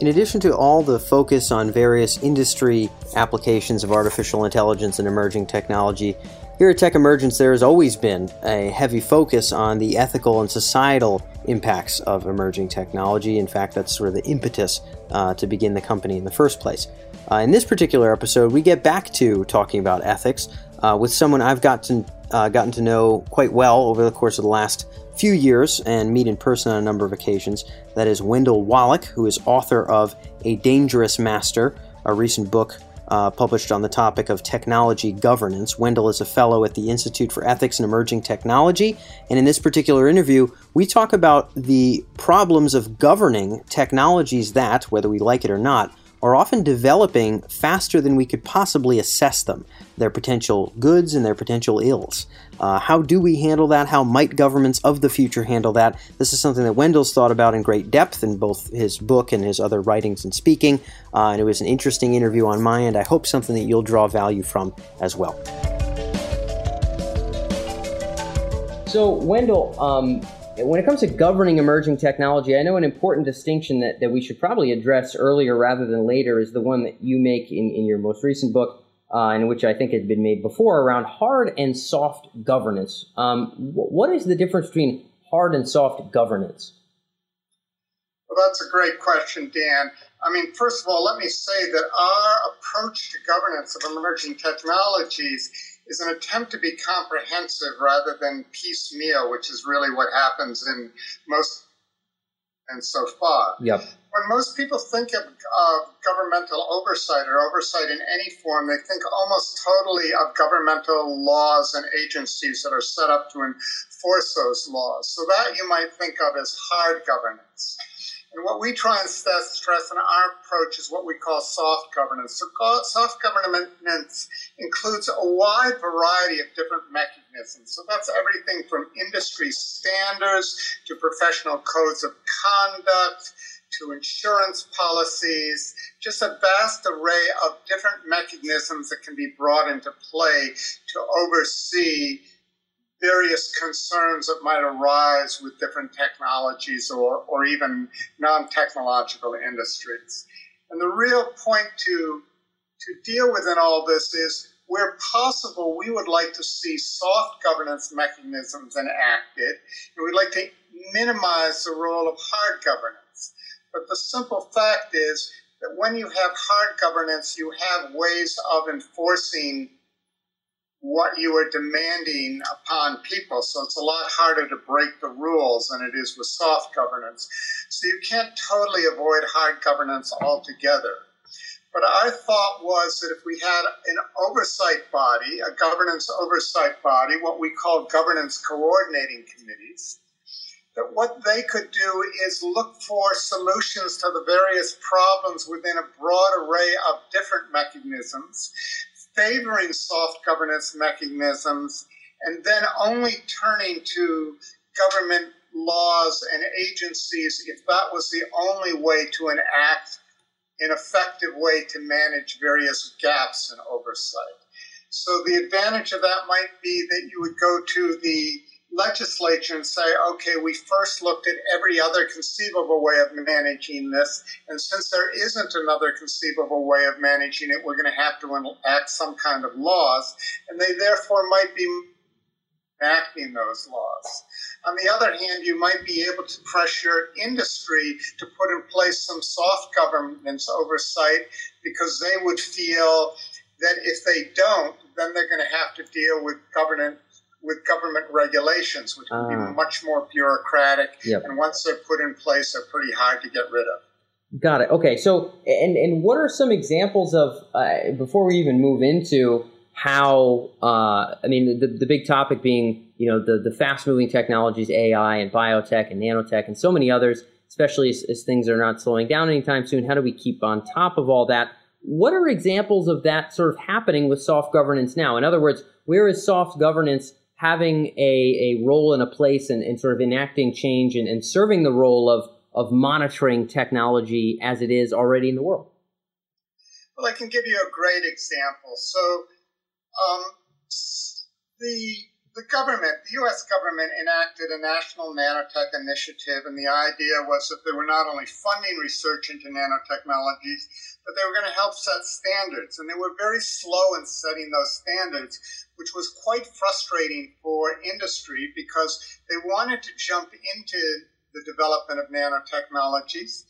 In addition to all the focus on various industry applications of artificial intelligence and emerging technology, here at Tech Emergence there has always been a heavy focus on the ethical and societal impacts of emerging technology. In fact, that's sort of the impetus uh, to begin the company in the first place. Uh, in this particular episode, we get back to talking about ethics uh, with someone I've gotten, uh, gotten to know quite well over the course of the last few years and meet in person on a number of occasions. That is Wendell Wallach, who is author of A Dangerous Master, a recent book uh, published on the topic of technology governance. Wendell is a fellow at the Institute for Ethics and Emerging Technology, and in this particular interview, we talk about the problems of governing technologies that, whether we like it or not, are often developing faster than we could possibly assess them, their potential goods and their potential ills. Uh, how do we handle that? How might governments of the future handle that? This is something that Wendell's thought about in great depth in both his book and his other writings and speaking, uh, and it was an interesting interview on my end. I hope something that you'll draw value from as well. So, Wendell, um, when it comes to governing emerging technology, I know an important distinction that, that we should probably address earlier rather than later is the one that you make in, in your most recent book, uh, in which I think had been made before, around hard and soft governance. Um, what is the difference between hard and soft governance? Well, that's a great question, Dan. I mean, first of all, let me say that our approach to governance of emerging technologies is an attempt to be comprehensive rather than piecemeal, which is really what happens in most and so far. Yep. When most people think of uh, governmental oversight or oversight in any form, they think almost totally of governmental laws and agencies that are set up to enforce those laws. So that you might think of as hard governance. And what we try and stress in our approach is what we call soft governance. So soft governance includes a wide variety of different mechanisms. So that's everything from industry standards to professional codes of conduct to insurance policies, just a vast array of different mechanisms that can be brought into play to oversee various concerns that might arise with different technologies or, or even non technological industries. And the real point to, to deal with in all this is where possible, we would like to see soft governance mechanisms enacted, and we'd like to minimize the role of hard governance. But the simple fact is that when you have hard governance, you have ways of enforcing what you are demanding upon people. So it's a lot harder to break the rules than it is with soft governance. So you can't totally avoid hard governance altogether. But our thought was that if we had an oversight body, a governance oversight body, what we call governance coordinating committees, that what they could do is look for solutions to the various problems within a broad array of different mechanisms favoring soft governance mechanisms and then only turning to government laws and agencies if that was the only way to enact an effective way to manage various gaps in oversight. So the advantage of that might be that you would go to the legislature and say, okay, we first looked at every other conceivable way of managing this, and since there isn't another conceivable way of managing it, we're going to have to enact some kind of laws, and they therefore might be enacting those laws. On the other hand, you might be able to pressure industry to put in place some soft governance oversight because they would feel that if they don't, then they're going to have to deal with governance with government regulations, which can be ah. much more bureaucratic. Yep. And once they're put in place, they're pretty hard to get rid of. Got it. Okay. So, and and what are some examples of uh, before we even move into how? Uh, I mean, the the big topic being you know the the fast moving technologies, AI and biotech and nanotech and so many others, especially as, as things are not slowing down anytime soon. How do we keep on top of all that? What are examples of that sort of happening with soft governance now? In other words, where is soft governance having a, a role and a place and, and sort of enacting change and, and serving the role of, of monitoring technology as it is already in the world? Well, I can give you a great example. So, um, the, the government, the U.S. government, enacted a national nanotech initiative, and the idea was that they were not only funding research into nanotechnologies, but they were going to help set standards. And they were very slow in setting those standards, which was quite frustrating for industry because they wanted to jump into the development of nanotechnologies.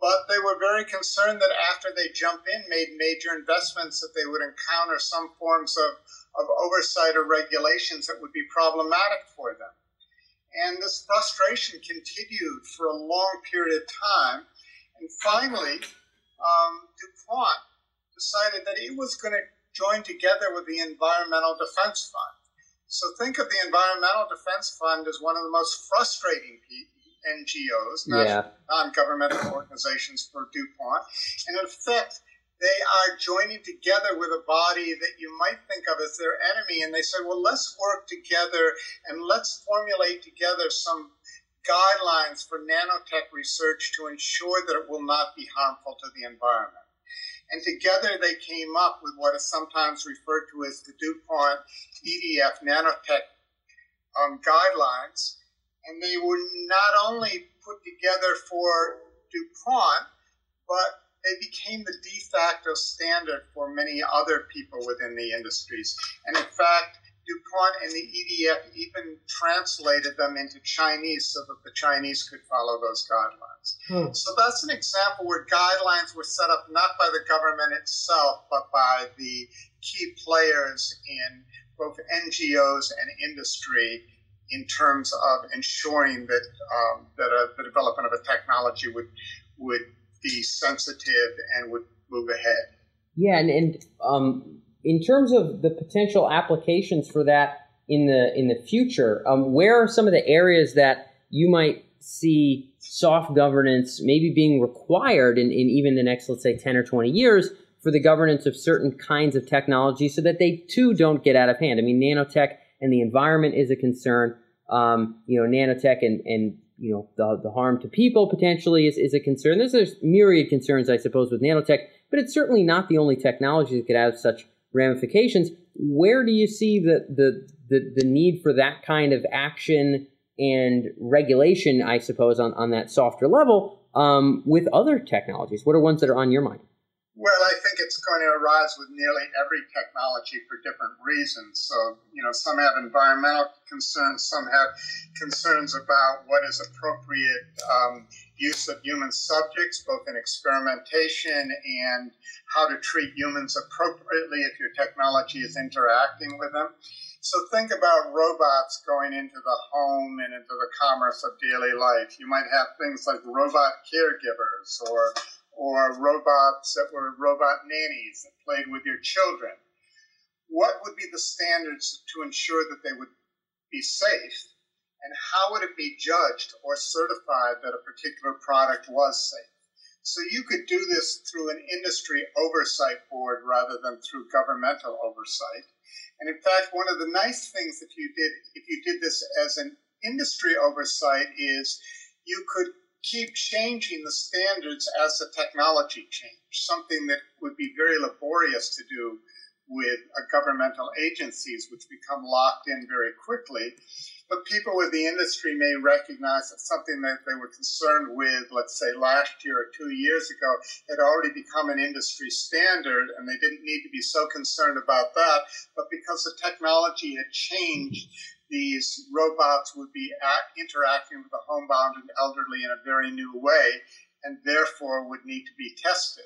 But they were very concerned that after they jump in, made major investments, that they would encounter some forms of of oversight or regulations that would be problematic for them. And this frustration continued for a long period of time. And finally, um, DuPont decided that it was going to join together with the Environmental Defense Fund. So think of the Environmental Defense Fund as one of the most frustrating NGOs, yeah. non-governmental organizations for DuPont. And in effect, they are joining together with a body that you might think of as their enemy. And they say, well, let's work together and let's formulate together some guidelines for nanotech research to ensure that it will not be harmful to the environment. And together they came up with what is sometimes referred to as the DuPont EDF nanotech um, guidelines. And they were not only put together for DuPont, but they became the de facto standard for many other people within the industries. And in fact, DuPont and the EDF even translated them into Chinese so that the Chinese could follow those guidelines. Hmm. So that's an example where guidelines were set up not by the government itself, but by the key players in both NGOs and industry in terms of ensuring that um, that a, the development of a technology would would be sensitive and would move ahead. Yeah, and, and um, in terms of the potential applications for that in the in the future, um, where are some of the areas that you might see soft governance maybe being required in, in even the next, let's say, 10 or 20 years for the governance of certain kinds of technology so that they too don't get out of hand? I mean, nanotech and the environment is a concern. Um, you know, nanotech and, and you know the, the harm to people potentially is, is a concern. There's, there's myriad concerns, I suppose, with nanotech, but it's certainly not the only technology that could have such ramifications. Where do you see the, the, the, the need for that kind of action and regulation, I suppose, on, on that softer level um, with other technologies? What are ones that are on your mind? Well, I think it's going to arise with nearly every technology for different reasons. So, you know, some have environmental concerns, some have concerns about what is appropriate um, use of human subjects, both in experimentation and how to treat humans appropriately if your technology is interacting with them. So think about robots going into the home and into the commerce of daily life. You might have things like robot caregivers or or robots that were robot nannies that played with your children. What would be the standards to ensure that they would be safe? And how would it be judged or certified that a particular product was safe? So you could do this through an industry oversight board rather than through governmental oversight. And in fact, one of the nice things if you did if you did this as an industry oversight is you could keep changing the standards as the technology changed, something that would be very laborious to do with governmental agencies, which become locked in very quickly. But people with the industry may recognize that something that they were concerned with, let's say last year or two years ago, had already become an industry standard, and they didn't need to be so concerned about that. But because the technology had changed, these robots would be interacting with the homebound and elderly in a very new way and therefore would need to be tested.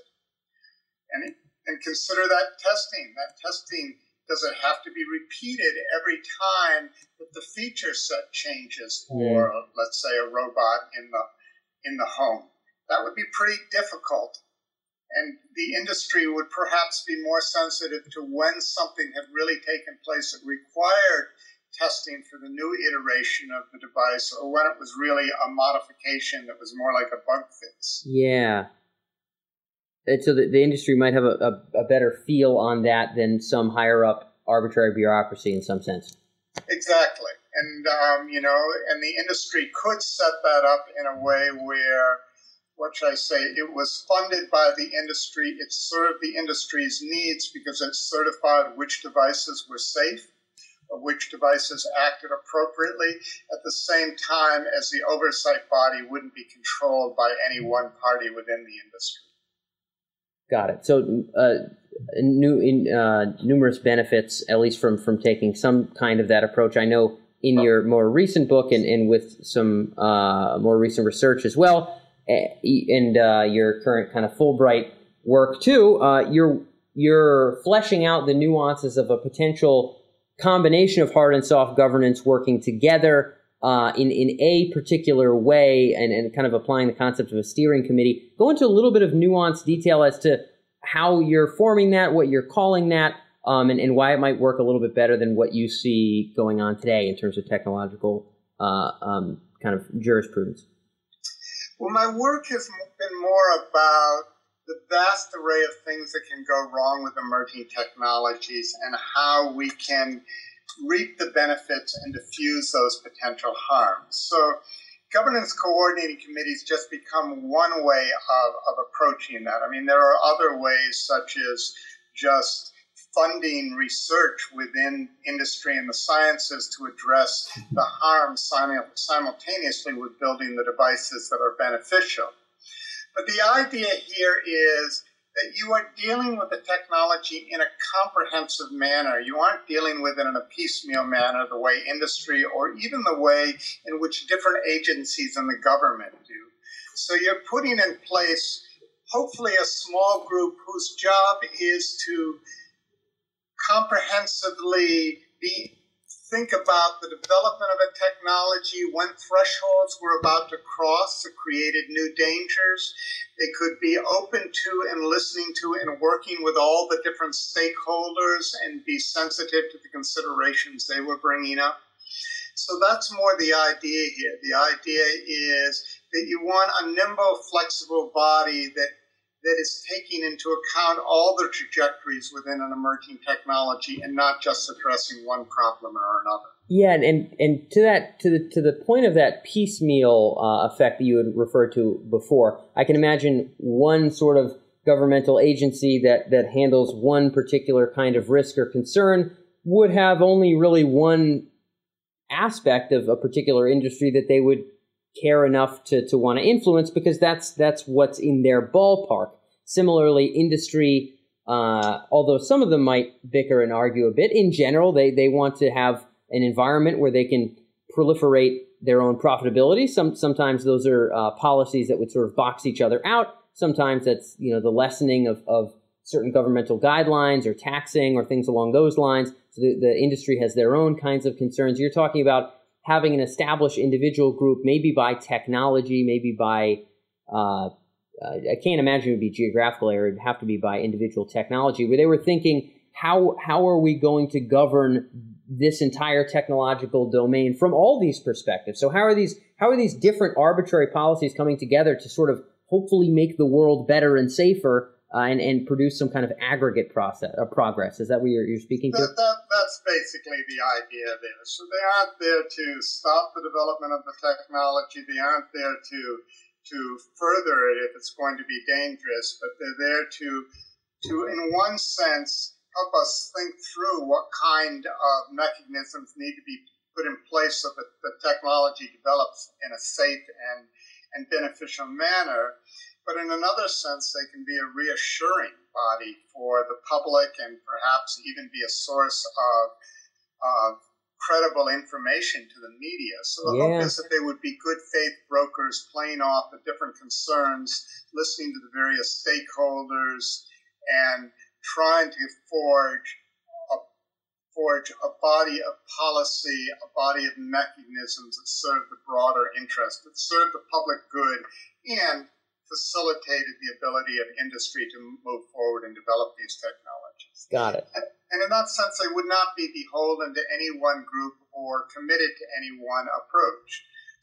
And, and consider that testing. That testing, does it have to be repeated every time that the feature set changes for, mm. let's say, a robot in the, in the home? That would be pretty difficult. And the industry would perhaps be more sensitive to when something had really taken place that required testing for the new iteration of the device or when it was really a modification that was more like a bug fix. Yeah. And so the, the industry might have a, a, a better feel on that than some higher up arbitrary bureaucracy in some sense. Exactly. And, um, you know, and the industry could set that up in a way where, what should I say, it was funded by the industry, it served the industry's needs because it certified which devices were safe which devices acted appropriately at the same time as the oversight body wouldn't be controlled by any one party within the industry. Got it. So, uh, new in, uh, numerous benefits, at least from from taking some kind of that approach. I know in your more recent book and, and with some uh, more recent research as well, and uh, your current kind of Fulbright work too, uh, you're you're fleshing out the nuances of a potential combination of hard and soft governance working together uh, in in a particular way, and, and kind of applying the concept of a steering committee. Go into a little bit of nuanced detail as to how you're forming that, what you're calling that, um, and, and why it might work a little bit better than what you see going on today in terms of technological uh, um, kind of jurisprudence? Well, my work has been more about the vast array of things that can go wrong with emerging technologies and how we can reap the benefits and diffuse those potential harms. So, governance coordinating committees just become one way of, of approaching that. I mean, there are other ways, such as just funding research within industry and the sciences to address the harms simultaneously with building the devices that are beneficial. But the idea here is that you are dealing with the technology in a comprehensive manner. You aren't dealing with it in a piecemeal manner, the way industry or even the way in which different agencies in the government do. So you're putting in place, hopefully, a small group whose job is to comprehensively be think about the development of a technology when thresholds were about to cross that created new dangers. They could be open to and listening to and working with all the different stakeholders and be sensitive to the considerations they were bringing up. So that's more the idea here. The idea is that you want a nimble, flexible body that that is taking into account all the trajectories within an emerging technology and not just addressing one problem or another. Yeah, and, and, and to that to the to the point of that piecemeal uh, effect that you had referred to before, I can imagine one sort of governmental agency that that handles one particular kind of risk or concern would have only really one aspect of a particular industry that they would care enough to, to want to influence because that's that's what's in their ballpark. Similarly, industry, uh, although some of them might bicker and argue a bit, in general, they, they want to have an environment where they can proliferate their own profitability. Some, sometimes those are uh, policies that would sort of box each other out. Sometimes that's you know the lessening of, of certain governmental guidelines or taxing or things along those lines. So the, the industry has their own kinds of concerns. You're talking about having an established individual group, maybe by technology, maybe by uh, uh, I can't imagine it would be geographical area; it'd have to be by individual technology. Where they were thinking, how how are we going to govern this entire technological domain from all these perspectives? So how are these how are these different arbitrary policies coming together to sort of hopefully make the world better and safer uh, and, and produce some kind of aggregate process uh, progress. Is that what you're, you're speaking to? That, that, that's basically the idea there. So they aren't there to stop the development of the technology. They aren't there to to further it if it's going to be dangerous, but they're there to to in one sense help us think through what kind of mechanisms need to be put in place so that the technology develops in a safe and and beneficial manner. But in another sense, they can be a reassuring body for the public and perhaps even be a source of, of credible information to the media. So the yeah. hope is that they would be good faith brokers playing off the different concerns, listening to the various stakeholders, and trying to forge a, forge a body of policy, a body of mechanisms that serve the broader interest, that serve the public good, and facilitated the ability of industry to move forward and develop these technologies. Got it. And, in that sense, they would not be beholden to any one group or committed to any one approach.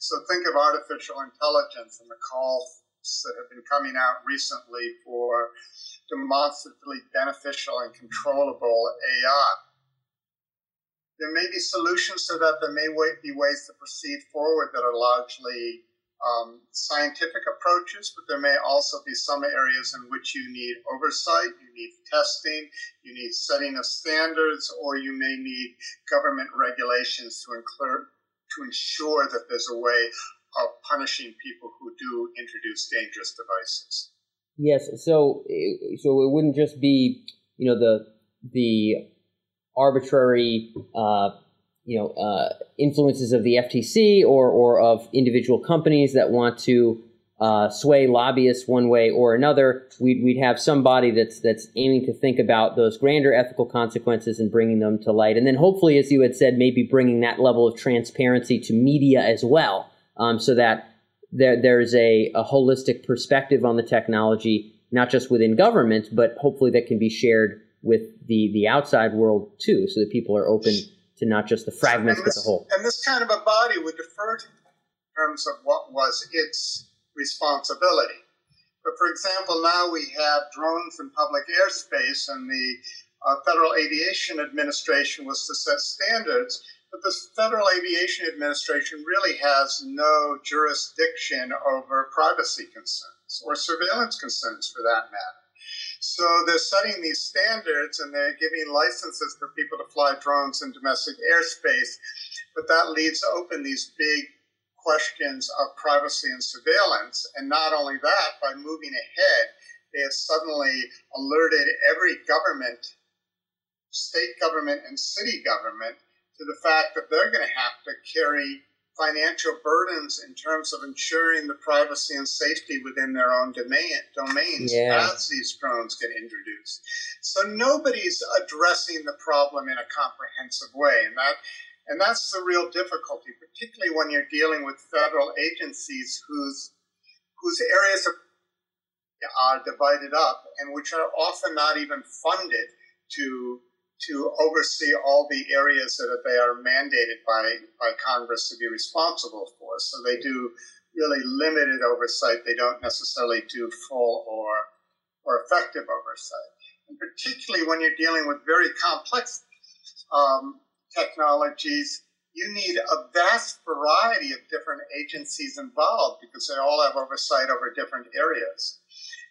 So think of artificial intelligence and the calls that have been coming out recently for demonstratively beneficial and controllable AI. There may be solutions to that. There may be ways to proceed forward that are largely um, scientific approaches, but there may also be some areas in which you need oversight, you need testing, you need setting of standards, or you may need government regulations to, to ensure that there's a way of punishing people who do introduce dangerous devices. Yes, so so it wouldn't just be you know the the arbitrary uh, you know uh, influences of the FTC or or of individual companies that want to uh, sway lobbyists one way or another. We'd, we'd have somebody that's that's aiming to think about those grander ethical consequences and bringing them to light, and then hopefully, as you had said, maybe bringing that level of transparency to media as well, um, so that there there's a, a holistic perspective on the technology, not just within government, but hopefully that can be shared with the the outside world too, so that people are open to not just the fragments, this, but the whole. And this kind of a body would defer to in terms of what was its responsibility. But for example, now we have drones in public airspace, and the uh, Federal Aviation Administration was to set standards. But the Federal Aviation Administration really has no jurisdiction over privacy concerns or surveillance concerns for that matter. So they're setting these standards and they're giving licenses for people to fly drones in domestic airspace. But that leaves open these big questions of privacy and surveillance. And not only that, by moving ahead, they have suddenly alerted every government, state government and city government, to the fact that they're going to have to carry financial burdens in terms of ensuring the privacy and safety within their own domain, domains yeah. as these drones get introduced. So nobody's addressing the problem in a comprehensive way, and that and that's the real difficulty, particularly when you're dealing with federal agencies whose whose areas are, are divided up and which are often not even funded to to oversee all the areas that they are mandated by, by Congress to be responsible for. So they do really limited oversight. They don't necessarily do full or, or effective oversight. And particularly when you're dealing with very complex um, technologies, you need a vast variety of different agencies involved because they all have oversight over different areas.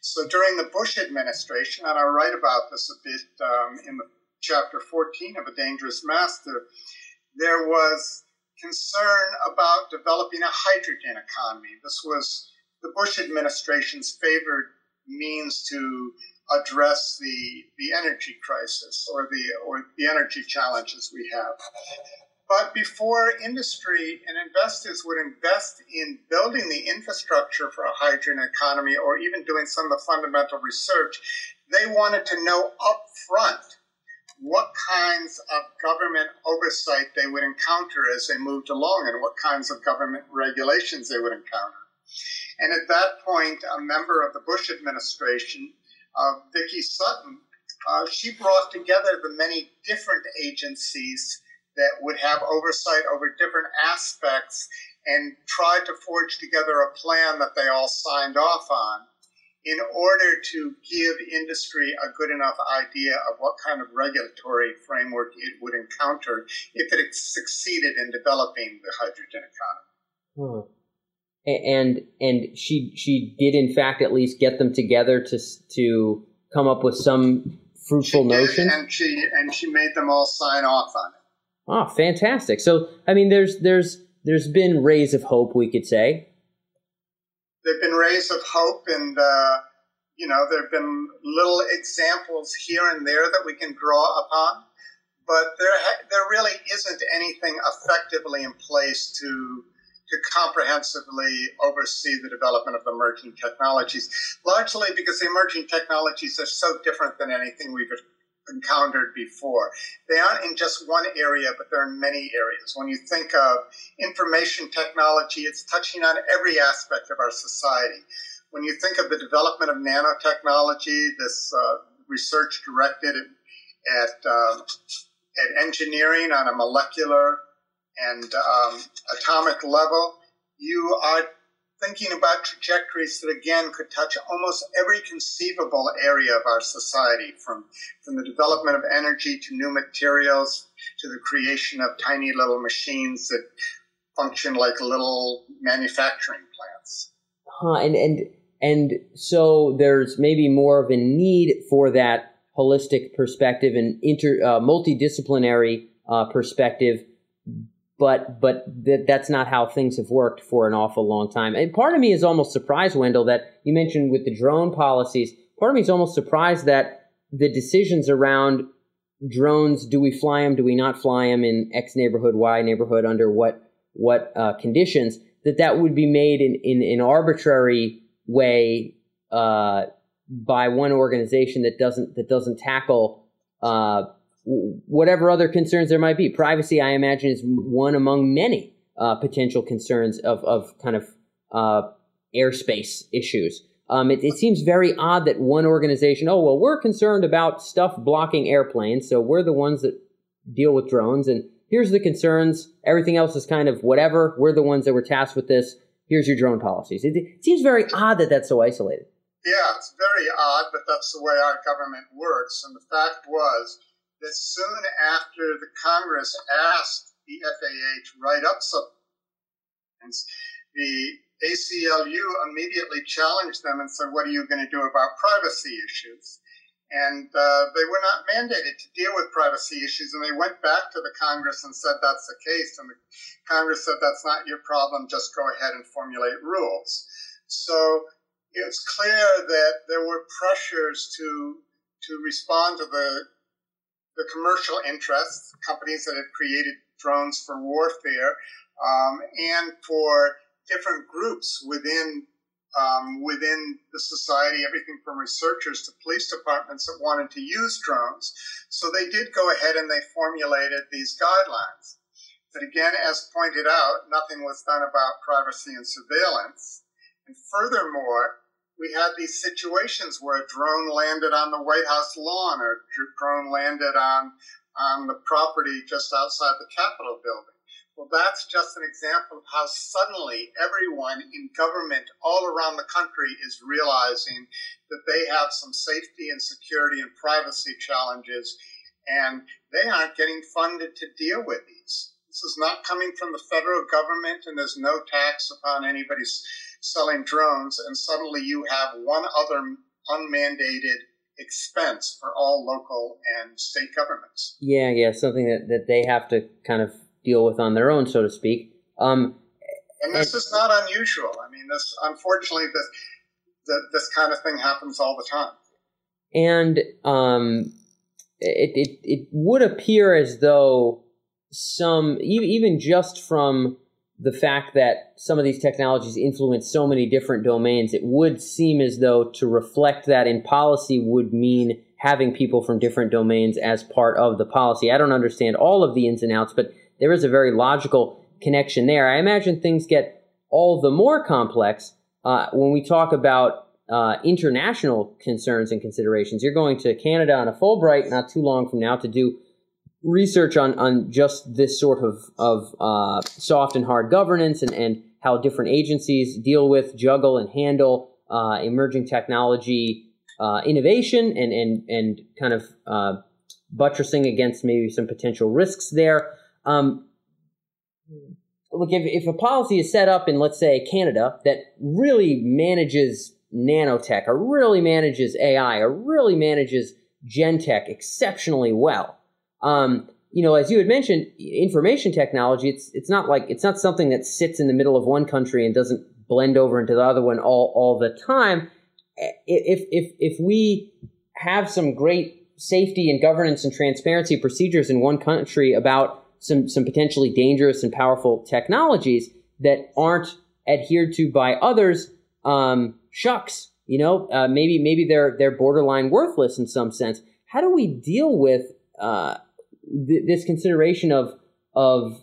So during the Bush administration, and I write about this a bit um, in the chapter 14 of A Dangerous Master, there was concern about developing a hydrogen economy. This was the Bush administration's favored means to address the, the energy crisis or the, or the energy challenges we have. But before industry and investors would invest in building the infrastructure for a hydrogen economy or even doing some of the fundamental research, they wanted to know upfront what kinds of government oversight they would encounter as they moved along and what kinds of government regulations they would encounter. And at that point, a member of the Bush administration, uh, Vicki Sutton, uh, she brought together the many different agencies that would have oversight over different aspects and tried to forge together a plan that they all signed off on in order to give industry a good enough idea of what kind of regulatory framework it would encounter if it succeeded in developing the hydrogen economy. Hmm. And and she she did in fact at least get them together to to come up with some fruitful notion. And she and she made them all sign off on it. Oh, fantastic! So I mean, there's there's there's been rays of hope, we could say, There've been rays of hope, and uh, you know there've been little examples here and there that we can draw upon, but there ha- there really isn't anything effectively in place to to comprehensively oversee the development of emerging technologies, largely because the emerging technologies are so different than anything we've encountered before. They aren't in just one area, but they're in many areas. When you think of information technology, it's touching on every aspect of our society. When you think of the development of nanotechnology, this uh, research directed at, at, um, at, engineering on a molecular and um, atomic level, you are thinking about trajectories that again could touch almost every conceivable area of our society from, from the development of energy to new materials to the creation of tiny little machines that function like little manufacturing plants. Huh, and and and so there's maybe more of a need for that holistic perspective and inter uh, multidisciplinary uh, perspective but but th- that's not how things have worked for an awful long time. And part of me is almost surprised, Wendell, that you mentioned with the drone policies. Part of me is almost surprised that the decisions around drones do we fly them, do we not fly them in X neighborhood, Y neighborhood, under what what uh, conditions that that would be made in in an arbitrary way uh, by one organization that doesn't that doesn't tackle uh, whatever other concerns there might be. Privacy, I imagine, is one among many uh, potential concerns of, of kind of uh, airspace issues. Um, it, it, seems very odd that one organization, oh, well, we're concerned about stuff blocking airplanes, so we're the ones that deal with drones, and here's the concerns. Everything else is kind of whatever. We're the ones that were tasked with this. Here's your drone policies. It, it seems very odd that that's so isolated. Yeah, it's very odd, but that's the way our government works. And the fact was, that soon after the Congress asked the FAA to write up some, the ACLU immediately challenged them and said, What are you going to do about privacy issues? And uh, they were not mandated to deal with privacy issues. And they went back to the Congress and said that's the case. And the Congress said that's not your problem, just go ahead and formulate rules. So it's clear that there were pressures to, to respond to the the commercial interests, companies that have created drones for warfare, um, and for different groups within um, within the society, everything from researchers to police departments that wanted to use drones. So they did go ahead and they formulated these guidelines. But again, as pointed out, nothing was done about privacy and surveillance. And furthermore, we had these situations where a drone landed on the White House lawn or a drone landed on, on the property just outside the Capitol building. Well, that's just an example of how suddenly everyone in government all around the country is realizing that they have some safety and security and privacy challenges, and they aren't getting funded to deal with these. This is not coming from the federal government, and there's no tax upon anybody's selling drones, and suddenly you have one other unmandated expense for all local and state governments. Yeah, yeah, something that, that they have to kind of deal with on their own, so to speak. Um, and this is not unusual. I mean, this unfortunately, this the, this kind of thing happens all the time. And um, it, it it would appear as though some even just from the fact that some of these technologies influence so many different domains, it would seem as though to reflect that in policy would mean having people from different domains as part of the policy. I don't understand all of the ins and outs, but there is a very logical connection there. I imagine things get all the more complex uh, when we talk about uh, international concerns and considerations. You're going to Canada on a Fulbright not too long from now to do research on, on just this sort of, of uh, soft and hard governance and, and how different agencies deal with, juggle, and handle uh, emerging technology uh, innovation and, and, and kind of uh, buttressing against maybe some potential risks there. Um, look, if, if a policy is set up in, let's say, Canada that really manages nanotech or really manages AI or really manages gentech exceptionally well, um, you know, as you had mentioned, information technology, it's it's not like it's not something that sits in the middle of one country and doesn't blend over into the other one all all the time. If if if we have some great safety and governance and transparency procedures in one country about some some potentially dangerous and powerful technologies that aren't adhered to by others, um, shucks, you know, uh, maybe maybe they're they're borderline worthless in some sense. How do we deal with uh, th- this consideration of of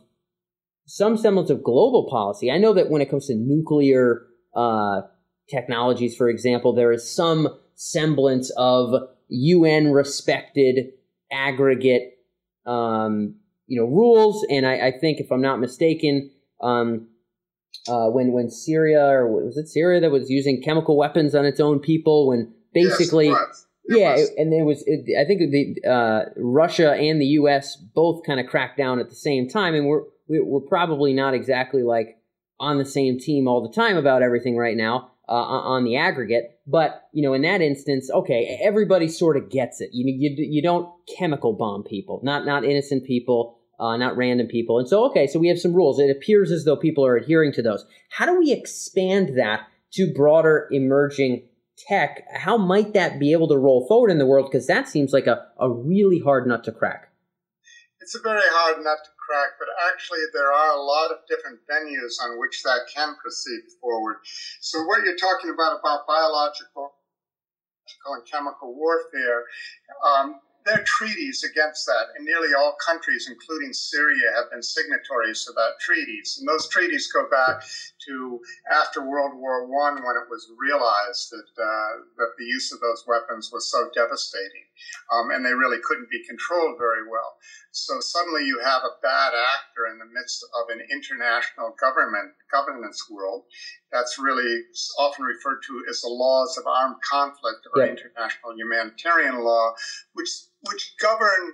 some semblance of global policy. I know that when it comes to nuclear uh, technologies, for example, there is some semblance of UN respected aggregate, um, you know, rules. And I, I, think, if I'm not mistaken, um, uh, when when Syria or was it Syria that was using chemical weapons on its own people, when basically. Yes, yeah, and it was. It, I think the uh, Russia and the U.S. both kind of cracked down at the same time, and we're we're probably not exactly like on the same team all the time about everything right now. uh, on the aggregate. But you know, in that instance, okay, everybody sort of gets it. You you you don't chemical bomb people, not not innocent people. Uh, not random people. And so, okay, so we have some rules. It appears as though people are adhering to those. How do we expand that to broader emerging tech? How might that be able to roll forward in the world? Because that seems like a, a really hard nut to crack. It's a very hard nut to crack, but actually there are a lot of different venues on which that can proceed forward. So what you're talking about about biological and chemical warfare, um, there are treaties against that, and nearly all countries, including Syria, have been signatories to that treaties. And those treaties go back to after World War One, when it was realized that uh, that the use of those weapons was so devastating, um, and they really couldn't be controlled very well. So suddenly you have a bad actor in the midst of an international government governance world. That's really often referred to as the laws of armed conflict or yeah. international humanitarian law, which which govern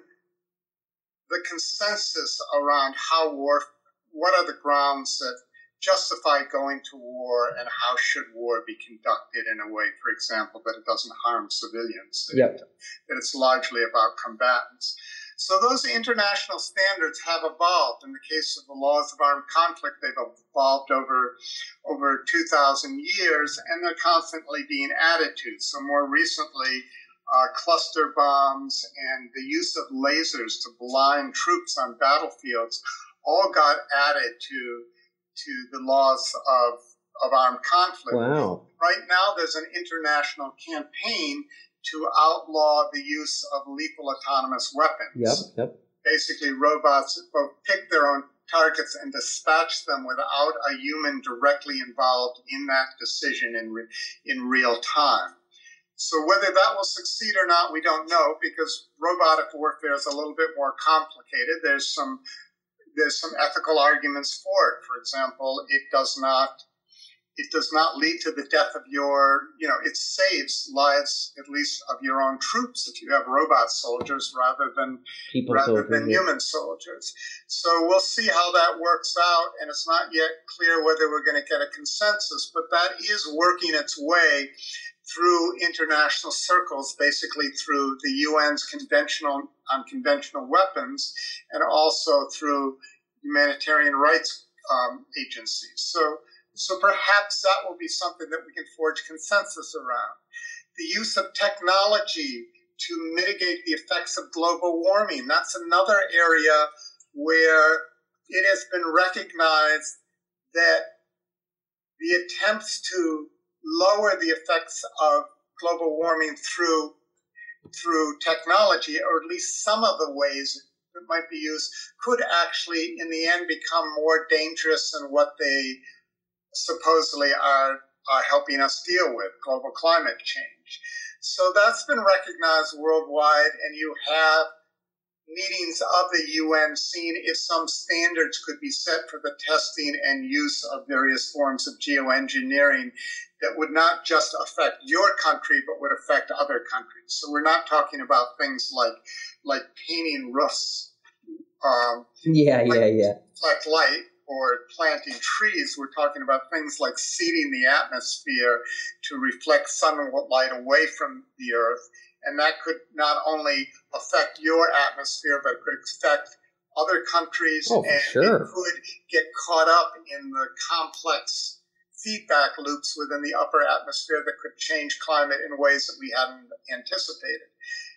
the consensus around how war, what are the grounds that justify going to war and how should war be conducted in a way, for example, that it doesn't harm civilians, yep. that, that it's largely about combatants. So those international standards have evolved. In the case of the laws of armed conflict, they've evolved over over 2,000 years, and they're constantly being added to. So more recently, uh, cluster bombs and the use of lasers to blind troops on battlefields all got added to to the laws of of armed conflict. Wow. Right now, there's an international campaign to outlaw the use of lethal autonomous weapons. Yep, yep. Basically, robots both pick their own targets and dispatch them without a human directly involved in that decision in, re- in real time. So whether that will succeed or not, we don't know because robotic warfare is a little bit more complicated. There's some there's some ethical arguments for it. For example, it does not it does not lead to the death of your, you know, it saves lives at least of your own troops if you have robot soldiers rather than People rather than human soldiers. So we'll see how that works out, and it's not yet clear whether we're going to get a consensus, but that is working its way through international circles, basically through the UN's conventional on conventional weapons, and also through humanitarian rights um, agencies. So so perhaps that will be something that we can forge consensus around. The use of technology to mitigate the effects of global warming. That's another area where it has been recognized that the attempts to lower the effects of global warming through through technology, or at least some of the ways that might be used, could actually, in the end, become more dangerous than what they supposedly are, are helping us deal with global climate change. So that's been recognized worldwide, and you have meetings of the UN seeing if some standards could be set for the testing and use of various forms of geoengineering that would not just affect your country but would affect other countries. So we're not talking about things like like painting roofs. Um, yeah, like, yeah, yeah. Like light, or planting trees, we're talking about things like seeding the atmosphere to reflect sunlight away from the earth. And that could not only affect your atmosphere, but could affect other countries oh, and sure. it could get caught up in the complex feedback loops within the upper atmosphere that could change climate in ways that we hadn't anticipated.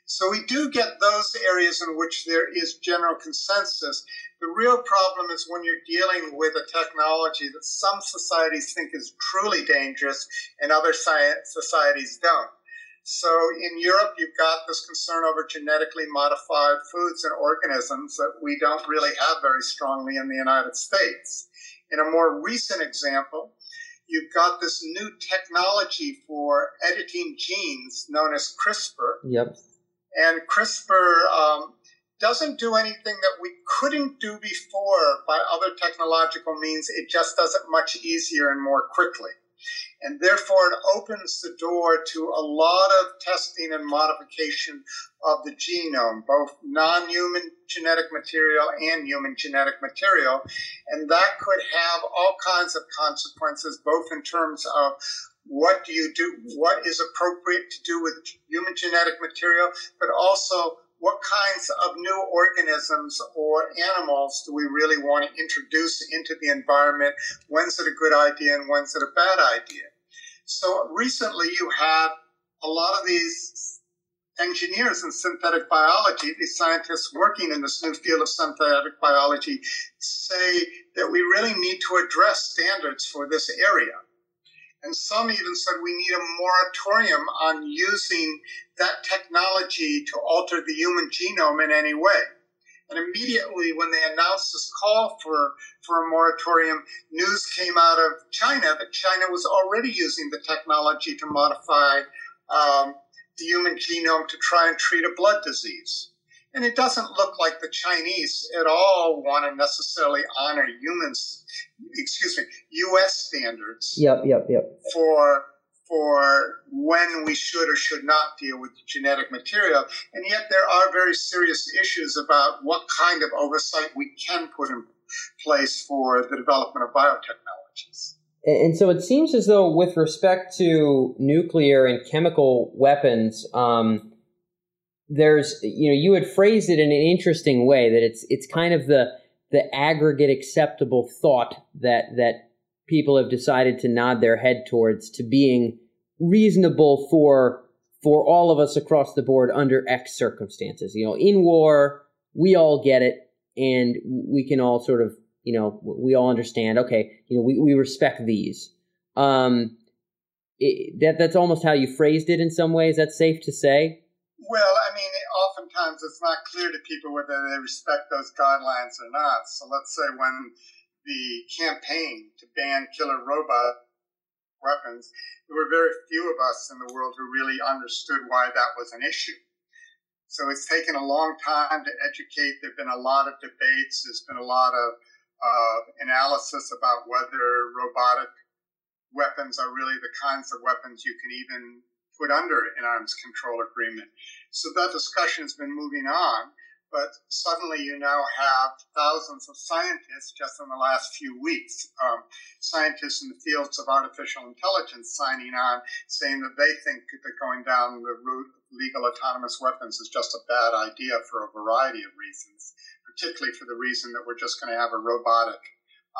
So we do get those areas in which there is general consensus. The real problem is when you're dealing with a technology that some societies think is truly dangerous and other societies don't. So in Europe, you've got this concern over genetically modified foods and organisms that we don't really have very strongly in the United States. In a more recent example, you've got this new technology for editing genes known as CRISPR. Yep and CRISPR um, doesn't do anything that we couldn't do before by other technological means. It just does it much easier and more quickly. And therefore, it opens the door to a lot of testing and modification of the genome, both non human genetic material and human genetic material. And that could have all kinds of consequences, both in terms of what do you do, what is appropriate to do with human genetic material, but also what kinds of new organisms or animals do we really want to introduce into the environment? When's it a good idea and when's it a bad idea? So recently you had a lot of these engineers in synthetic biology, these scientists working in this new field of synthetic biology, say that we really need to address standards for this area. And some even said we need a moratorium on using that technology to alter the human genome in any way. And immediately when they announced this call for, for a moratorium, news came out of China that China was already using the technology to modify um, the human genome to try and treat a blood disease. And it doesn't look like the Chinese at all want to necessarily honor humans, excuse me, U.S. standards. Yep, yep, yep. For for when we should or should not deal with genetic material. And yet there are very serious issues about what kind of oversight we can put in place for the development of biotechnologies. And so it seems as though, with respect to nuclear and chemical weapons, um, there's you know you had phrased it in an interesting way that it's it's kind of the the aggregate acceptable thought that that people have decided to nod their head towards to being reasonable for for all of us across the board under X circumstances. You know, in war, we all get it, and we can all sort of you know, we all understand. Okay, you know, we, we respect these. Um, it, that that's almost how you phrased it in some ways. That's safe to say. Oftentimes it's not clear to people whether they respect those guidelines or not. So let's say when the campaign to ban killer robot weapons, there were very few of us in the world who really understood why that was an issue. So it's taken a long time to educate. There have been a lot of debates. There's been a lot of uh, analysis about whether robotic weapons are really the kinds of weapons you can even put under an arms control agreement. So that discussion has been moving on, but suddenly you now have thousands of scientists just in the last few weeks, um, scientists in the fields of artificial intelligence signing on saying that they think that going down the route of legal autonomous weapons is just a bad idea for a variety of reasons particularly for the reason that we're just going to have a robotic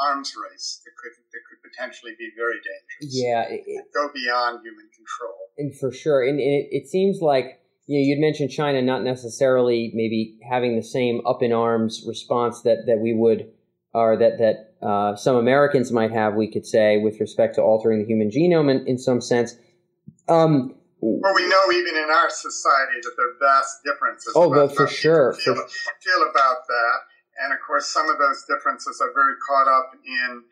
arms race that could that could potentially be very dangerous. Yeah, it, it, go beyond human control. And for sure, and, and it, it seems like you know, you'd mentioned China not necessarily maybe having the same up in arms response that that we would or that that uh, some Americans might have, we could say, with respect to altering the human genome in, in some sense. Um, well, we know even in our society that there are vast differences. Oh, but for sure. Feel, for... feel about that. And of course, some of those differences are very caught up in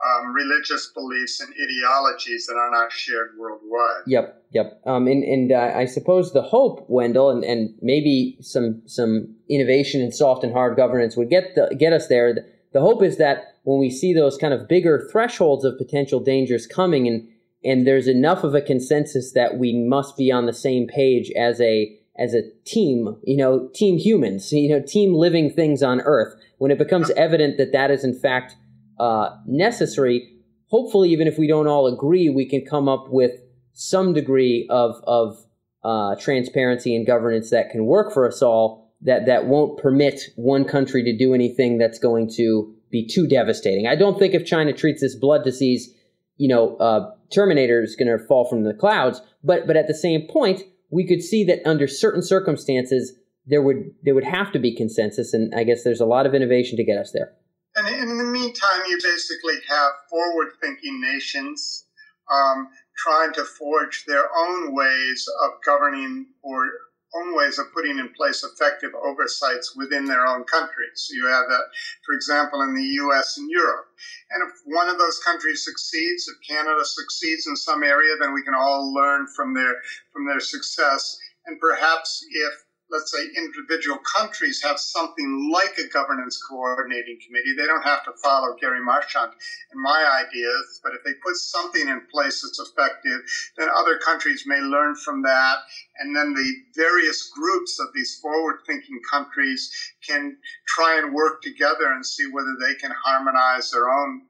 um, religious beliefs and ideologies that are not shared worldwide. Yep, yep. Um, and and uh, I suppose the hope, Wendell, and, and maybe some some innovation in soft and hard governance would get the, get us there. The, the hope is that when we see those kind of bigger thresholds of potential dangers coming and and there's enough of a consensus that we must be on the same page as a as a team, you know, team humans, you know, team living things on Earth. When it becomes evident that that is in fact uh, necessary, hopefully, even if we don't all agree, we can come up with some degree of of uh, transparency and governance that can work for us all. That that won't permit one country to do anything that's going to be too devastating. I don't think if China treats this blood disease, you know, uh, Terminator is going to fall from the clouds. But but at the same point, we could see that under certain circumstances, there would there would have to be consensus, and I guess there's a lot of innovation to get us there. And in the meantime, you basically have forward-thinking nations um, trying to forge their own ways of governing or own ways of putting in place effective oversights within their own countries. So you have that, for example, in the US and Europe. And if one of those countries succeeds, if Canada succeeds in some area, then we can all learn from their from their success. And perhaps if let's say individual countries have something like a governance coordinating committee. They don't have to follow Gary Marchant and my ideas, but if they put something in place that's effective, then other countries may learn from that. And then the various groups of these forward thinking countries can try and work together and see whether they can harmonize their own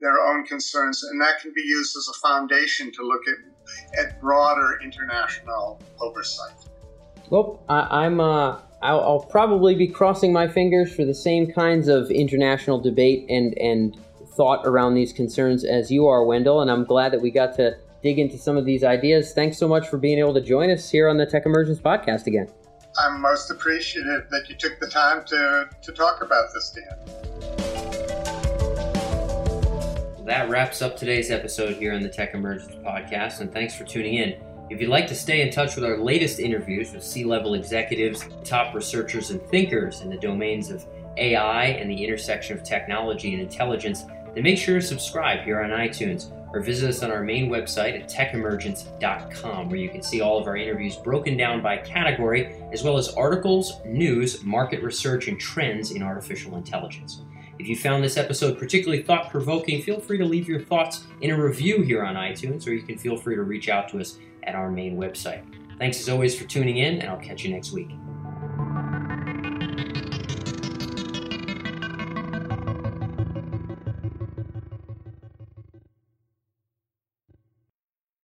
their own concerns, and that can be used as a foundation to look at, at broader international oversight. Well, I, am uh, I'll, I'll, probably be crossing my fingers for the same kinds of international debate and and thought around these concerns as you are, Wendell. And I'm glad that we got to dig into some of these ideas. Thanks so much for being able to join us here on the Tech Emergence podcast again. I'm most appreciative that you took the time to, to talk about this, Dan. That wraps up today's episode here on the Tech Emergence podcast, and thanks for tuning in. If you'd like to stay in touch with our latest interviews with C level executives, top researchers, and thinkers in the domains of AI and the intersection of technology and intelligence, then make sure to subscribe here on iTunes or visit us on our main website at techemergence.com, where you can see all of our interviews broken down by category, as well as articles, news, market research, and trends in artificial intelligence. If you found this episode particularly thought provoking, feel free to leave your thoughts in a review here on iTunes, or you can feel free to reach out to us at our main website. Thanks as always for tuning in, and I'll catch you next week.